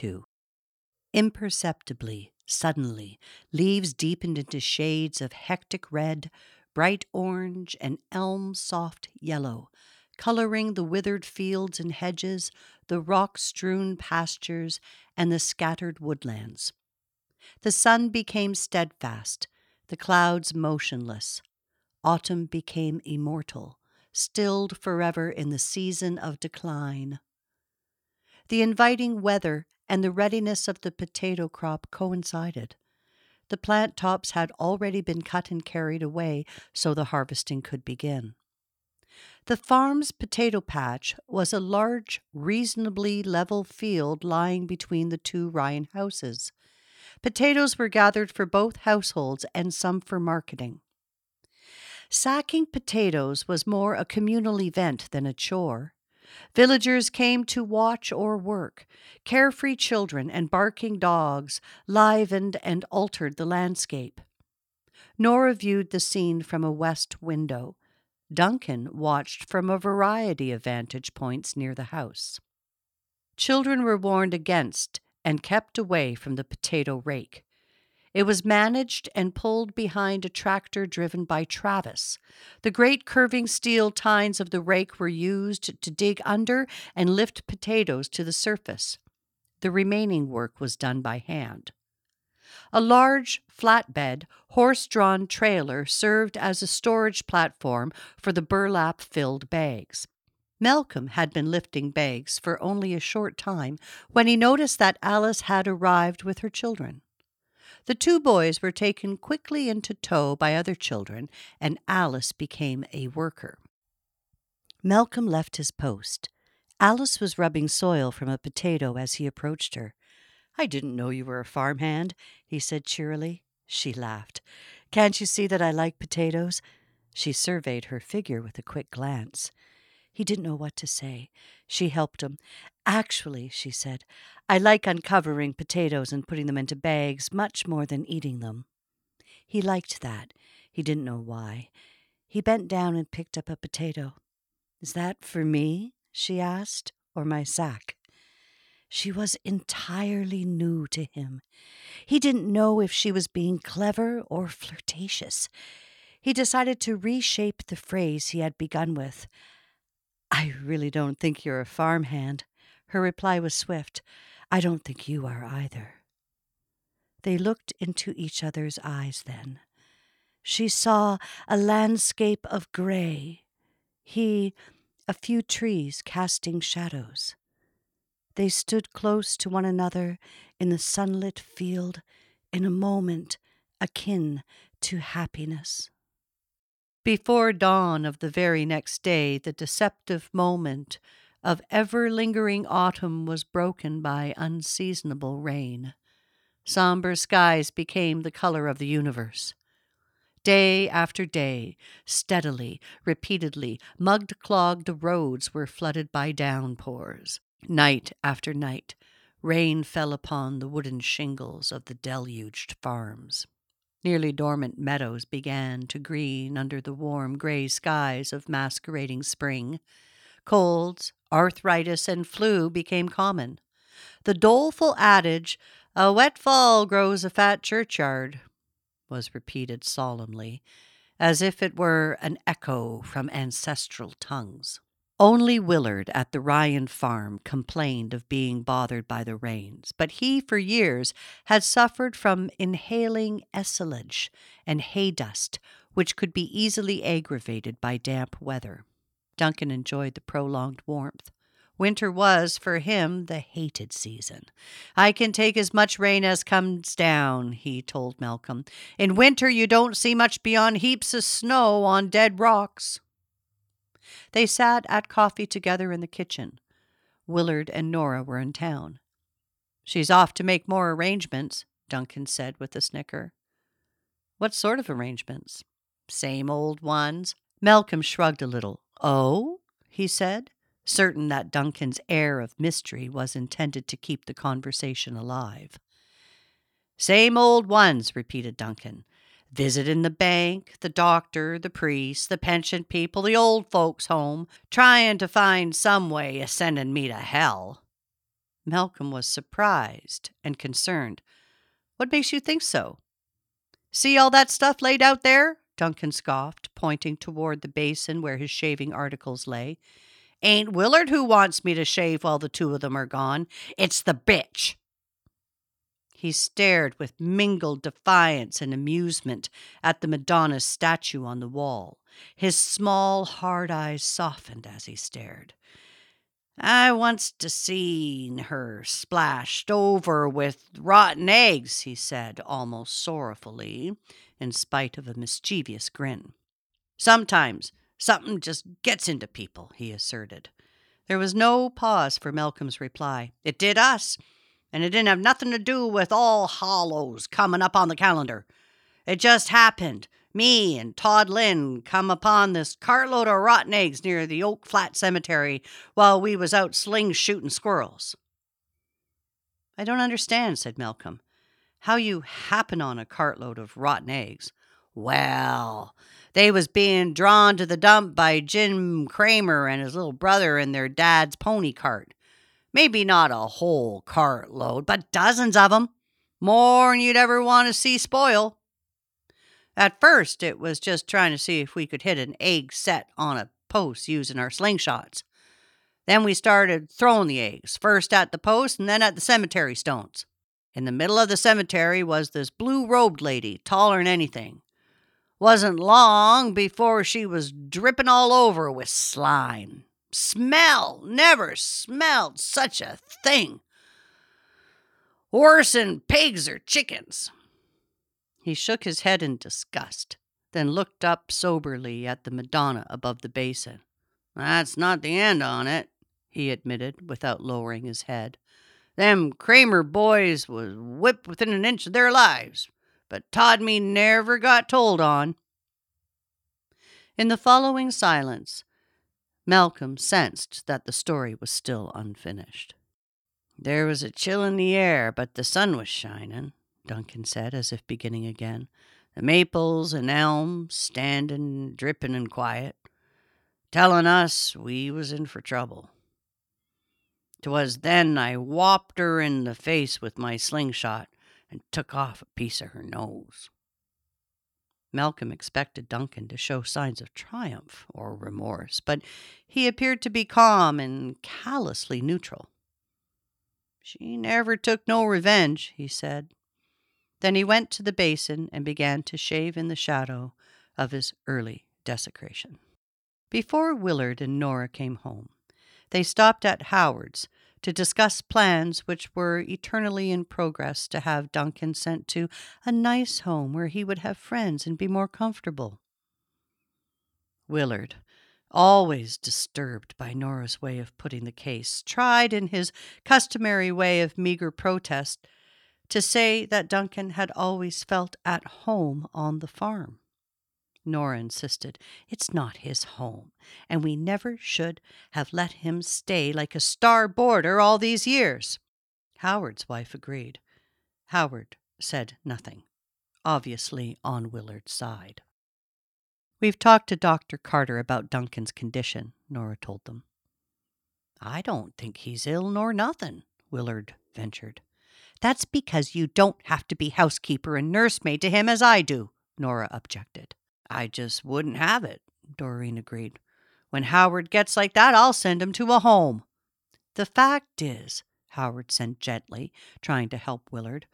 2. Imperceptibly, suddenly, leaves deepened into shades of hectic red, bright orange, and elm soft yellow, coloring the withered fields and hedges, the rock strewn pastures, and the scattered woodlands. The sun became steadfast, the clouds motionless. Autumn became immortal, stilled forever in the season of decline. The inviting weather and the readiness of the potato crop coincided. The plant tops had already been cut and carried away so the harvesting could begin. The farm's potato patch was a large, reasonably level field lying between the two Ryan houses. Potatoes were gathered for both households and some for marketing. Sacking potatoes was more a communal event than a chore. Villagers came to watch or work. Carefree children and barking dogs livened and altered the landscape. Nora viewed the scene from a west window. Duncan watched from a variety of vantage points near the house. Children were warned against and kept away from the potato rake. It was managed and pulled behind a tractor driven by Travis. The great curving steel tines of the rake were used to dig under and lift potatoes to the surface. The remaining work was done by hand. A large, flatbed, horse drawn trailer served as a storage platform for the burlap filled bags. Malcolm had been lifting bags for only a short time when he noticed that Alice had arrived with her children. The two boys were taken quickly into tow by other children, and Alice became a worker. Malcolm left his post. Alice was rubbing soil from a potato as he approached her. I didn't know you were a farmhand, he said cheerily. She laughed. Can't you see that I like potatoes? She surveyed her figure with a quick glance. He didn't know what to say. She helped him. Actually, she said, I like uncovering potatoes and putting them into bags much more than eating them. He liked that. He didn't know why. He bent down and picked up a potato. Is that for me? she asked, or my sack? She was entirely new to him. He didn't know if she was being clever or flirtatious. He decided to reshape the phrase he had begun with. I really don't think you're a farmhand. Her reply was swift. I don't think you are either. They looked into each other's eyes then. She saw a landscape of gray, he a few trees casting shadows. They stood close to one another in the sunlit field in a moment akin to happiness. Before dawn of the very next day, the deceptive moment of ever lingering autumn was broken by unseasonable rain. Somber skies became the color of the universe. Day after day, steadily, repeatedly, mud clogged roads were flooded by downpours. Night after night, rain fell upon the wooden shingles of the deluged farms. Nearly dormant meadows began to green under the warm gray skies of masquerading spring. Colds, arthritis, and flu became common. The doleful adage, a wet fall grows a fat churchyard, was repeated solemnly, as if it were an echo from ancestral tongues. Only Willard at the Ryan farm complained of being bothered by the rains, but he for years had suffered from inhaling ensilage and hay dust, which could be easily aggravated by damp weather. Duncan enjoyed the prolonged warmth. Winter was, for him, the hated season. I can take as much rain as comes down, he told Malcolm. In winter, you don't see much beyond heaps of snow on dead rocks. They sat at coffee together in the kitchen. Willard and Nora were in town. She's off to make more arrangements, Duncan said with a snicker. What sort of arrangements? Same old ones. Malcolm shrugged a little. Oh? he said, certain that Duncan's air of mystery was intended to keep the conversation alive. Same old ones, repeated Duncan visiting the bank, the doctor, the priest, the pension people, the old folks' home, trying to find some way of sending me to hell. Malcolm was surprised and concerned. What makes you think so? See all that stuff laid out there? Duncan scoffed, pointing toward the basin where his shaving articles lay. Ain't Willard who wants me to shave while the two of them are gone. It's the bitch. He stared with mingled defiance and amusement at the Madonna's statue on the wall. His small, hard eyes softened as he stared. I wants to seen her splashed over with rotten eggs, he said, almost sorrowfully, in spite of a mischievous grin. Sometimes something just gets into people, he asserted. There was no pause for Malcolm's reply. It did us and it didn't have nothing to do with All Hallows coming up on the calendar. It just happened. Me and Todd Lynn come upon this cartload of rotten eggs near the Oak Flat Cemetery while we was out sling shooting squirrels. I don't understand, said Malcolm. How you happen on a cartload of rotten eggs. Well, they was being drawn to the dump by Jim Kramer and his little brother in their dad's pony cart. Maybe not a whole cartload, but dozens of of 'em. More'n you'd ever want to see spoil. At first, it was just trying to see if we could hit an egg set on a post using our slingshots. Then we started throwing the eggs, first at the post and then at the cemetery stones. In the middle of the cemetery was this blue robed lady, taller'n anything. Wasn't long before she was dripping all over with slime. Smell! Never smelled such a thing. Worse'n pigs or chickens. He shook his head in disgust, then looked up soberly at the Madonna above the basin. That's not the end on it, he admitted, without lowering his head. Them Kramer boys was whipped within an inch of their lives, but Todd me never got told on. In the following silence, Malcolm sensed that the story was still unfinished. There was a chill in the air, but the sun was shining, Duncan said, as if beginning again. The maples and elms standing, dripping and quiet, telling us we was in for trouble. 'Twas then I whopped her in the face with my slingshot and took off a piece of her nose. Malcolm expected Duncan to show signs of triumph or remorse, but he appeared to be calm and callously neutral. She never took no revenge, he said. Then he went to the basin and began to shave in the shadow of his early desecration. Before Willard and Nora came home, they stopped at Howard's to discuss plans which were eternally in progress to have Duncan sent to a nice home where he would have friends and be more comfortable. Willard, always disturbed by Nora's way of putting the case, tried in his customary way of meager protest to say that Duncan had always felt at home on the farm. Nora insisted. It's not his home, and we never should have let him stay like a star boarder all these years. Howard's wife agreed. Howard said nothing, obviously on Willard's side. We've talked to Dr. Carter about Duncan's condition, Nora told them. I don't think he's ill nor nothing, Willard ventured. That's because you don't have to be housekeeper and nursemaid to him as I do, Nora objected. I just wouldn't have it, Doreen agreed. When Howard gets like that, I'll send him to a home. The fact is, Howard said gently, trying to help Willard,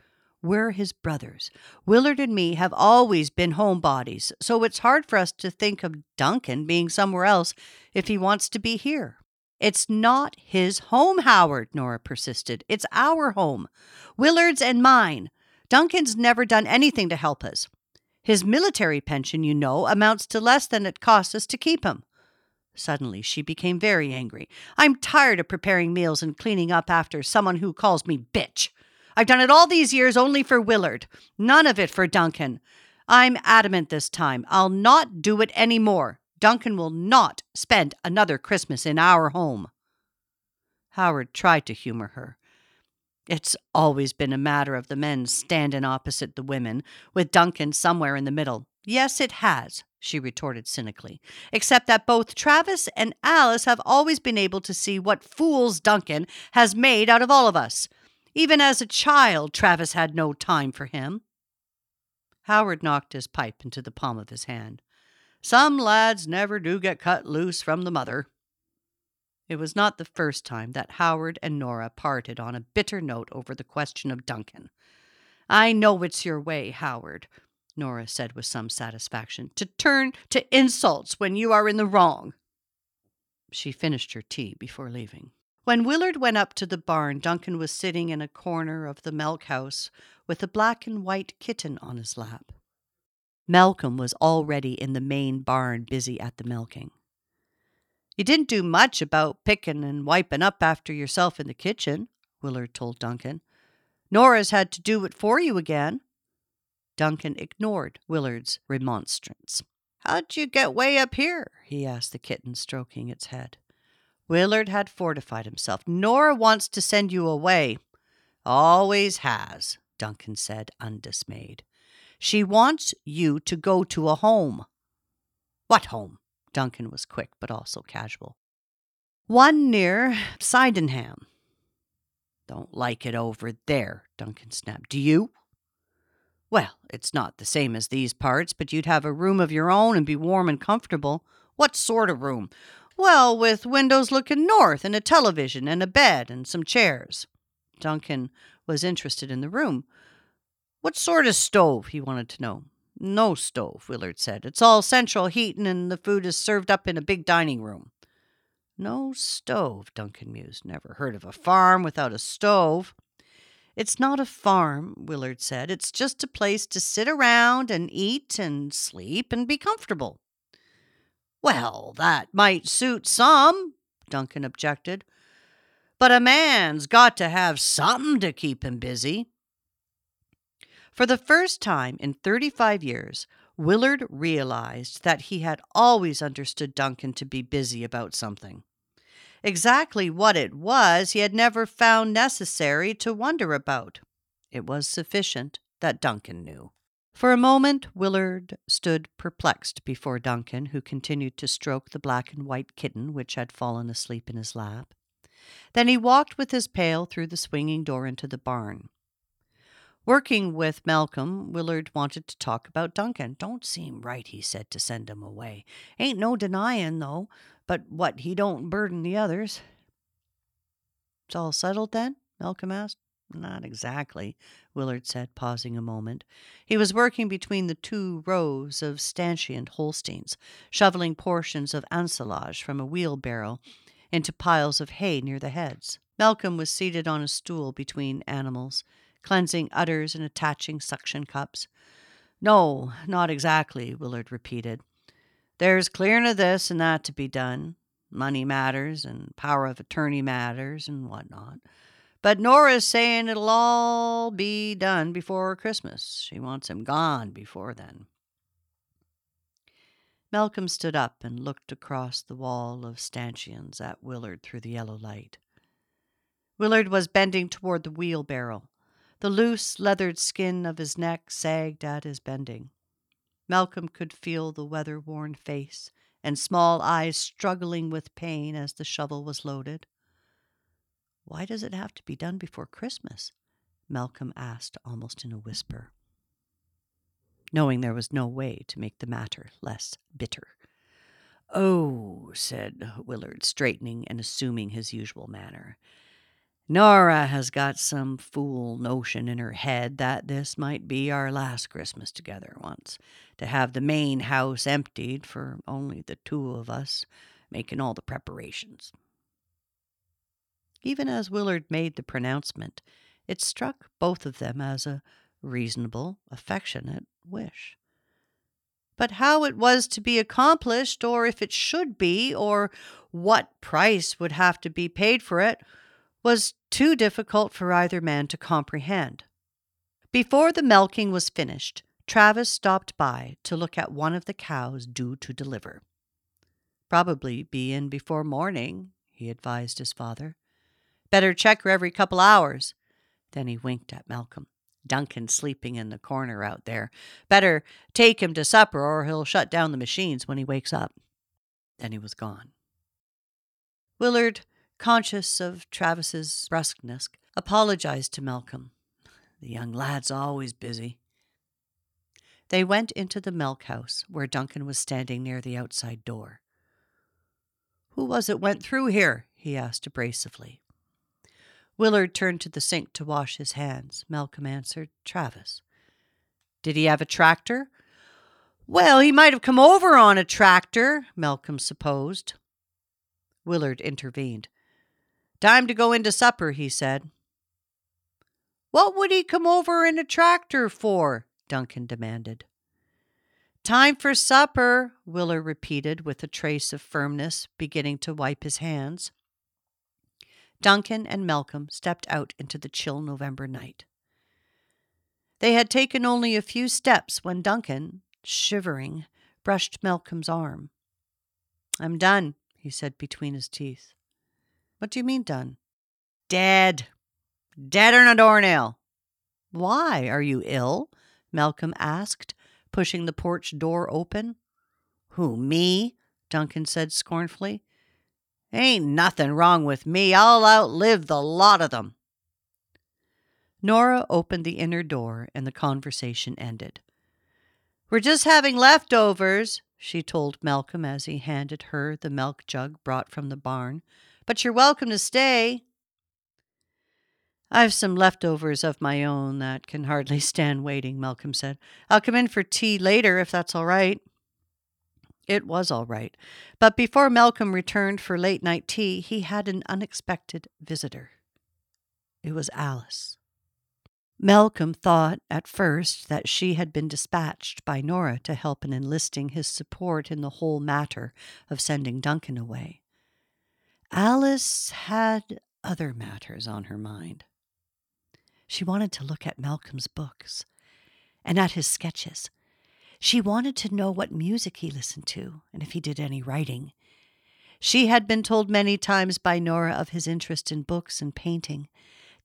we're his brothers. Willard and me have always been homebodies, so it's hard for us to think of Duncan being somewhere else if he wants to be here. It's not his home, Howard, Nora persisted. It's our home. Willard's and mine. Duncan's never done anything to help us. His military pension, you know, amounts to less than it costs us to keep him. Suddenly she became very angry. I'm tired of preparing meals and cleaning up after someone who calls me bitch. I've done it all these years only for Willard, none of it for Duncan. I'm adamant this time. I'll not do it any more. Duncan will not spend another Christmas in our home. Howard tried to humor her. It's always been a matter of the men standing opposite the women, with Duncan somewhere in the middle. Yes, it has, she retorted cynically, except that both Travis and Alice have always been able to see what fools Duncan has made out of all of us. Even as a child, Travis had no time for him. Howard knocked his pipe into the palm of his hand. Some lads never do get cut loose from the mother. It was not the first time that Howard and Nora parted on a bitter note over the question of Duncan. I know it's your way, Howard, Nora said with some satisfaction, to turn to insults when you are in the wrong. She finished her tea before leaving. When Willard went up to the barn, Duncan was sitting in a corner of the milk house with a black and white kitten on his lap. Malcolm was already in the main barn busy at the milking. You didn't do much about picking and wiping up after yourself in the kitchen, Willard told Duncan. Nora's had to do it for you again. Duncan ignored Willard's remonstrance. How'd you get way up here? he asked the kitten, stroking its head. Willard had fortified himself. Nora wants to send you away. Always has, Duncan said, undismayed. She wants you to go to a home. What home? Duncan was quick but also casual. One near Sydenham. Don't like it over there, Duncan snapped. Do you? Well, it's not the same as these parts, but you'd have a room of your own and be warm and comfortable. What sort of room? Well, with windows looking north and a television and a bed and some chairs. Duncan was interested in the room. What sort of stove? he wanted to know. No stove, Willard said. It's all central heating and the food is served up in a big dining room. No stove, Duncan mused. Never heard of a farm without a stove. It's not a farm, Willard said. It's just a place to sit around and eat and sleep and be comfortable. Well, that might suit some, Duncan objected. But a man's got to have something to keep him busy. For the first time in 35 years, Willard realized that he had always understood Duncan to be busy about something. Exactly what it was he had never found necessary to wonder about. It was sufficient that Duncan knew. For a moment, Willard stood perplexed before Duncan, who continued to stroke the black and white kitten which had fallen asleep in his lap. Then he walked with his pail through the swinging door into the barn. Working with Malcolm, Willard wanted to talk about Duncan. Don't seem right, he said, to send him away. Ain't no denying, though, but what he don't burden the others. It's all settled then? Malcolm asked. Not exactly, Willard said, pausing a moment. He was working between the two rows of stanchion Holsteins, shoveling portions of ensilage from a wheelbarrow into piles of hay near the heads. Malcolm was seated on a stool between animals cleansing udders and attaching suction cups. No, not exactly, Willard repeated. There's clearing of this and that to be done. Money matters and power of attorney matters and whatnot. But Nora's saying it'll all be done before Christmas. She wants him gone before then. Malcolm stood up and looked across the wall of stanchions at Willard through the yellow light. Willard was bending toward the wheelbarrow, the loose, leathered skin of his neck sagged at his bending. Malcolm could feel the weather worn face and small eyes struggling with pain as the shovel was loaded. Why does it have to be done before Christmas? Malcolm asked almost in a whisper, knowing there was no way to make the matter less bitter. Oh, said Willard, straightening and assuming his usual manner. Nora has got some fool notion in her head that this might be our last Christmas together once, to have the main house emptied for only the two of us, making all the preparations. Even as Willard made the pronouncement, it struck both of them as a reasonable, affectionate wish. But how it was to be accomplished, or if it should be, or what price would have to be paid for it, was too difficult for either man to comprehend. Before the milking was finished, Travis stopped by to look at one of the cows due to deliver. Probably be in before morning, he advised his father. Better check her every couple hours. Then he winked at Malcolm. Duncan sleeping in the corner out there. Better take him to supper or he'll shut down the machines when he wakes up. Then he was gone. Willard, conscious of Travis's brusqueness, apologized to Malcolm. The young lad's always busy. They went into the milk house, where Duncan was standing near the outside door. Who was it went through here? he asked abrasively. Willard turned to the sink to wash his hands. Malcolm answered, Travis. Did he have a tractor? Well, he might have come over on a tractor, Malcolm supposed. Willard intervened. Time to go into supper, he said. What would he come over in a tractor for? Duncan demanded. Time for supper, Willard repeated with a trace of firmness, beginning to wipe his hands. Duncan and Malcolm stepped out into the chill November night. They had taken only a few steps when Duncan, shivering, brushed Malcolm's arm. I'm done, he said between his teeth. What do you mean done? Dead. Deader than a doornail. Why? Are you ill? Malcolm asked, pushing the porch door open. Who, me? Duncan said scornfully. Ain't nothing wrong with me. I'll outlive the lot of them. Nora opened the inner door and the conversation ended. We're just having leftovers, she told Malcolm as he handed her the milk jug brought from the barn. But you're welcome to stay. I've some leftovers of my own that can hardly stand waiting, Malcolm said. I'll come in for tea later if that's all right. It was all right. But before Malcolm returned for late night tea, he had an unexpected visitor. It was Alice. Malcolm thought at first that she had been dispatched by Nora to help in enlisting his support in the whole matter of sending Duncan away. Alice had other matters on her mind. She wanted to look at Malcolm's books and at his sketches she wanted to know what music he listened to and if he did any writing. She had been told many times by Nora of his interest in books and painting.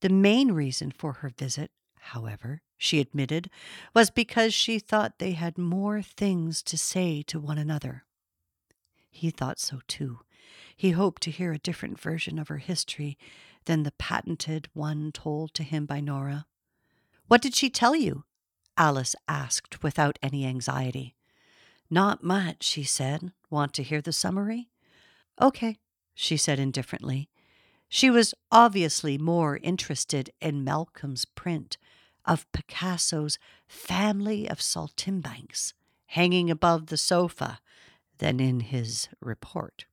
The main reason for her visit, however, she admitted, was because she thought they had more things to say to one another. He thought so too. He hoped to hear a different version of her history than the patented one told to him by Nora. What did she tell you? Alice asked without any anxiety. Not much, she said. Want to hear the summary? Okay, she said indifferently. She was obviously more interested in Malcolm's print of Picasso's Family of Saltimbanques hanging above the sofa than in his report.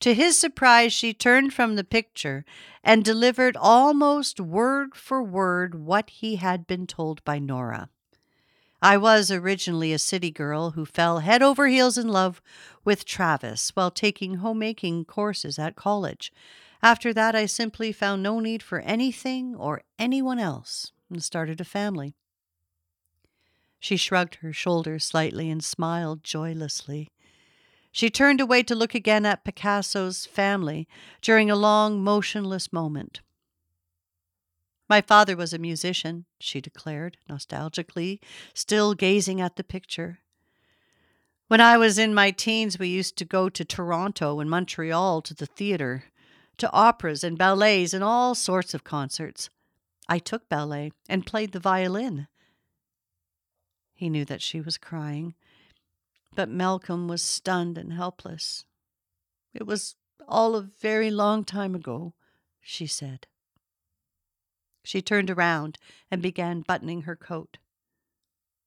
To his surprise, she turned from the picture and delivered almost word for word what he had been told by Nora. I was originally a city girl who fell head over heels in love with Travis while taking homemaking courses at college. After that, I simply found no need for anything or anyone else and started a family. She shrugged her shoulders slightly and smiled joylessly. She turned away to look again at Picasso's family during a long, motionless moment. My father was a musician, she declared nostalgically, still gazing at the picture. When I was in my teens, we used to go to Toronto and Montreal to the theater, to operas and ballets and all sorts of concerts. I took ballet and played the violin. He knew that she was crying. But Malcolm was stunned and helpless. It was all a very long time ago, she said. She turned around and began buttoning her coat.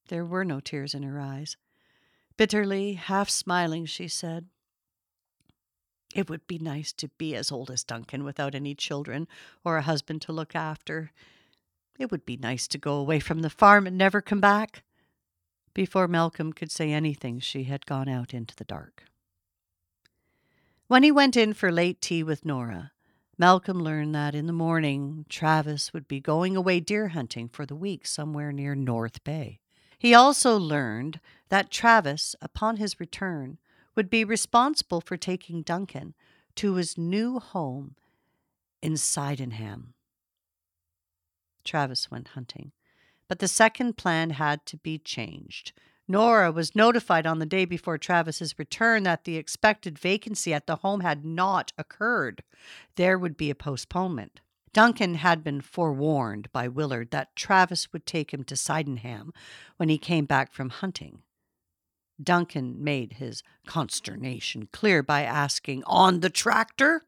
There were no tears in her eyes. Bitterly, half smiling, she said, It would be nice to be as old as Duncan without any children or a husband to look after. It would be nice to go away from the farm and never come back. Before Malcolm could say anything, she had gone out into the dark. When he went in for late tea with Nora, Malcolm learned that in the morning Travis would be going away deer hunting for the week somewhere near North Bay. He also learned that Travis, upon his return, would be responsible for taking Duncan to his new home in Sydenham. Travis went hunting. But the second plan had to be changed. Nora was notified on the day before Travis's return that the expected vacancy at the home had not occurred. There would be a postponement. Duncan had been forewarned by Willard that Travis would take him to Sydenham when he came back from hunting. Duncan made his consternation clear by asking, On the tractor?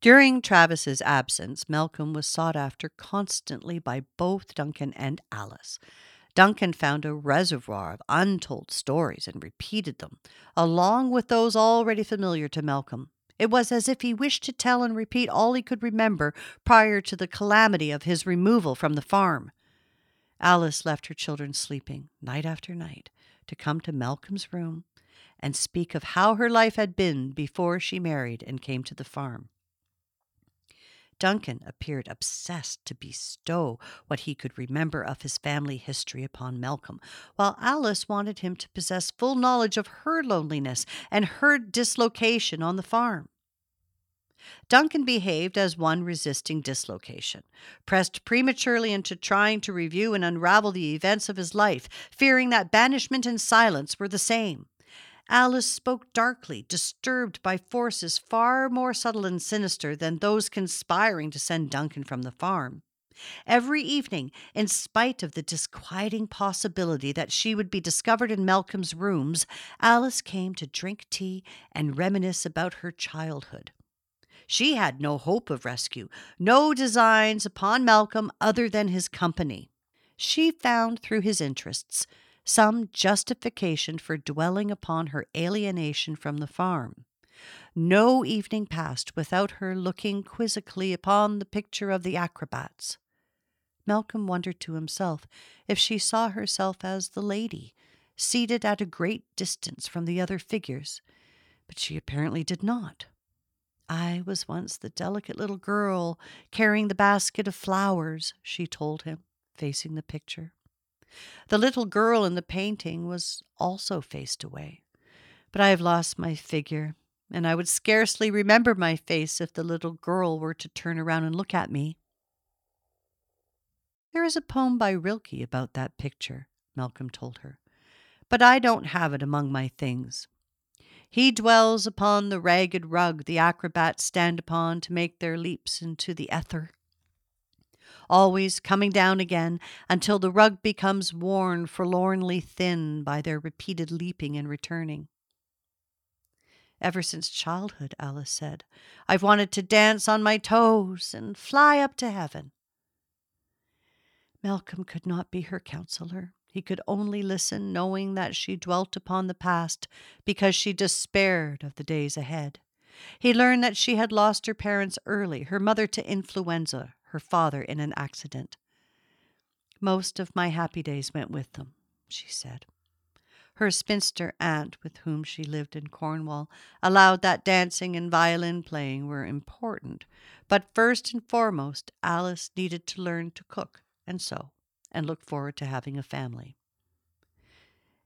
During Travis's absence, Malcolm was sought after constantly by both Duncan and Alice. Duncan found a reservoir of untold stories and repeated them, along with those already familiar to Malcolm. It was as if he wished to tell and repeat all he could remember prior to the calamity of his removal from the farm. Alice left her children sleeping night after night to come to Malcolm's room and speak of how her life had been before she married and came to the farm. Duncan appeared obsessed to bestow what he could remember of his family history upon Malcolm, while Alice wanted him to possess full knowledge of her loneliness and her dislocation on the farm. Duncan behaved as one resisting dislocation, pressed prematurely into trying to review and unravel the events of his life, fearing that banishment and silence were the same. Alice spoke darkly, disturbed by forces far more subtle and sinister than those conspiring to send Duncan from the farm. Every evening, in spite of the disquieting possibility that she would be discovered in Malcolm's rooms, Alice came to drink tea and reminisce about her childhood. She had no hope of rescue, no designs upon Malcolm other than his company. She found through his interests some justification for dwelling upon her alienation from the farm. No evening passed without her looking quizzically upon the picture of the acrobats. Malcolm wondered to himself if she saw herself as the lady, seated at a great distance from the other figures, but she apparently did not. I was once the delicate little girl carrying the basket of flowers, she told him, facing the picture. The little girl in the painting was also faced away. But I have lost my figure, and I would scarcely remember my face if the little girl were to turn around and look at me. There is a poem by Rilke about that picture, Malcolm told her, but I don't have it among my things. He dwells upon the ragged rug the acrobats stand upon to make their leaps into the ether always coming down again until the rug becomes worn forlornly thin by their repeated leaping and returning. Ever since childhood, Alice said, I've wanted to dance on my toes and fly up to heaven. Malcolm could not be her counselor. He could only listen, knowing that she dwelt upon the past because she despaired of the days ahead. He learned that she had lost her parents early, her mother to influenza, her father in an accident. Most of my happy days went with them, she said. Her spinster aunt, with whom she lived in Cornwall, allowed that dancing and violin playing were important, but first and foremost, Alice needed to learn to cook and sew and look forward to having a family.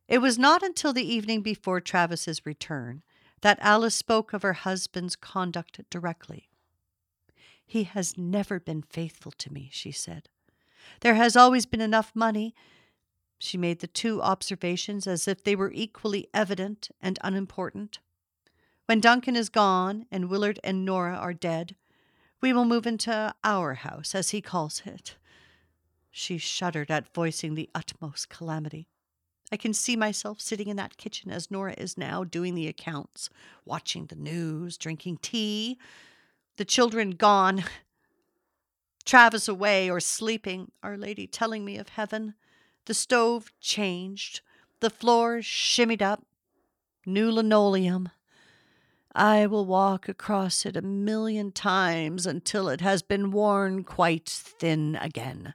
It was not until the evening before Travis's return that Alice spoke of her husband's conduct directly. He has never been faithful to me, she said. There has always been enough money. She made the two observations as if they were equally evident and unimportant. When Duncan is gone and Willard and Nora are dead, we will move into our house, as he calls it. She shuddered at voicing the utmost calamity. I can see myself sitting in that kitchen as Nora is now, doing the accounts, watching the news, drinking tea, the children gone, Travis away or sleeping, Our Lady telling me of heaven, the stove changed, the floor shimmied up, new linoleum. I will walk across it a million times until it has been worn quite thin again.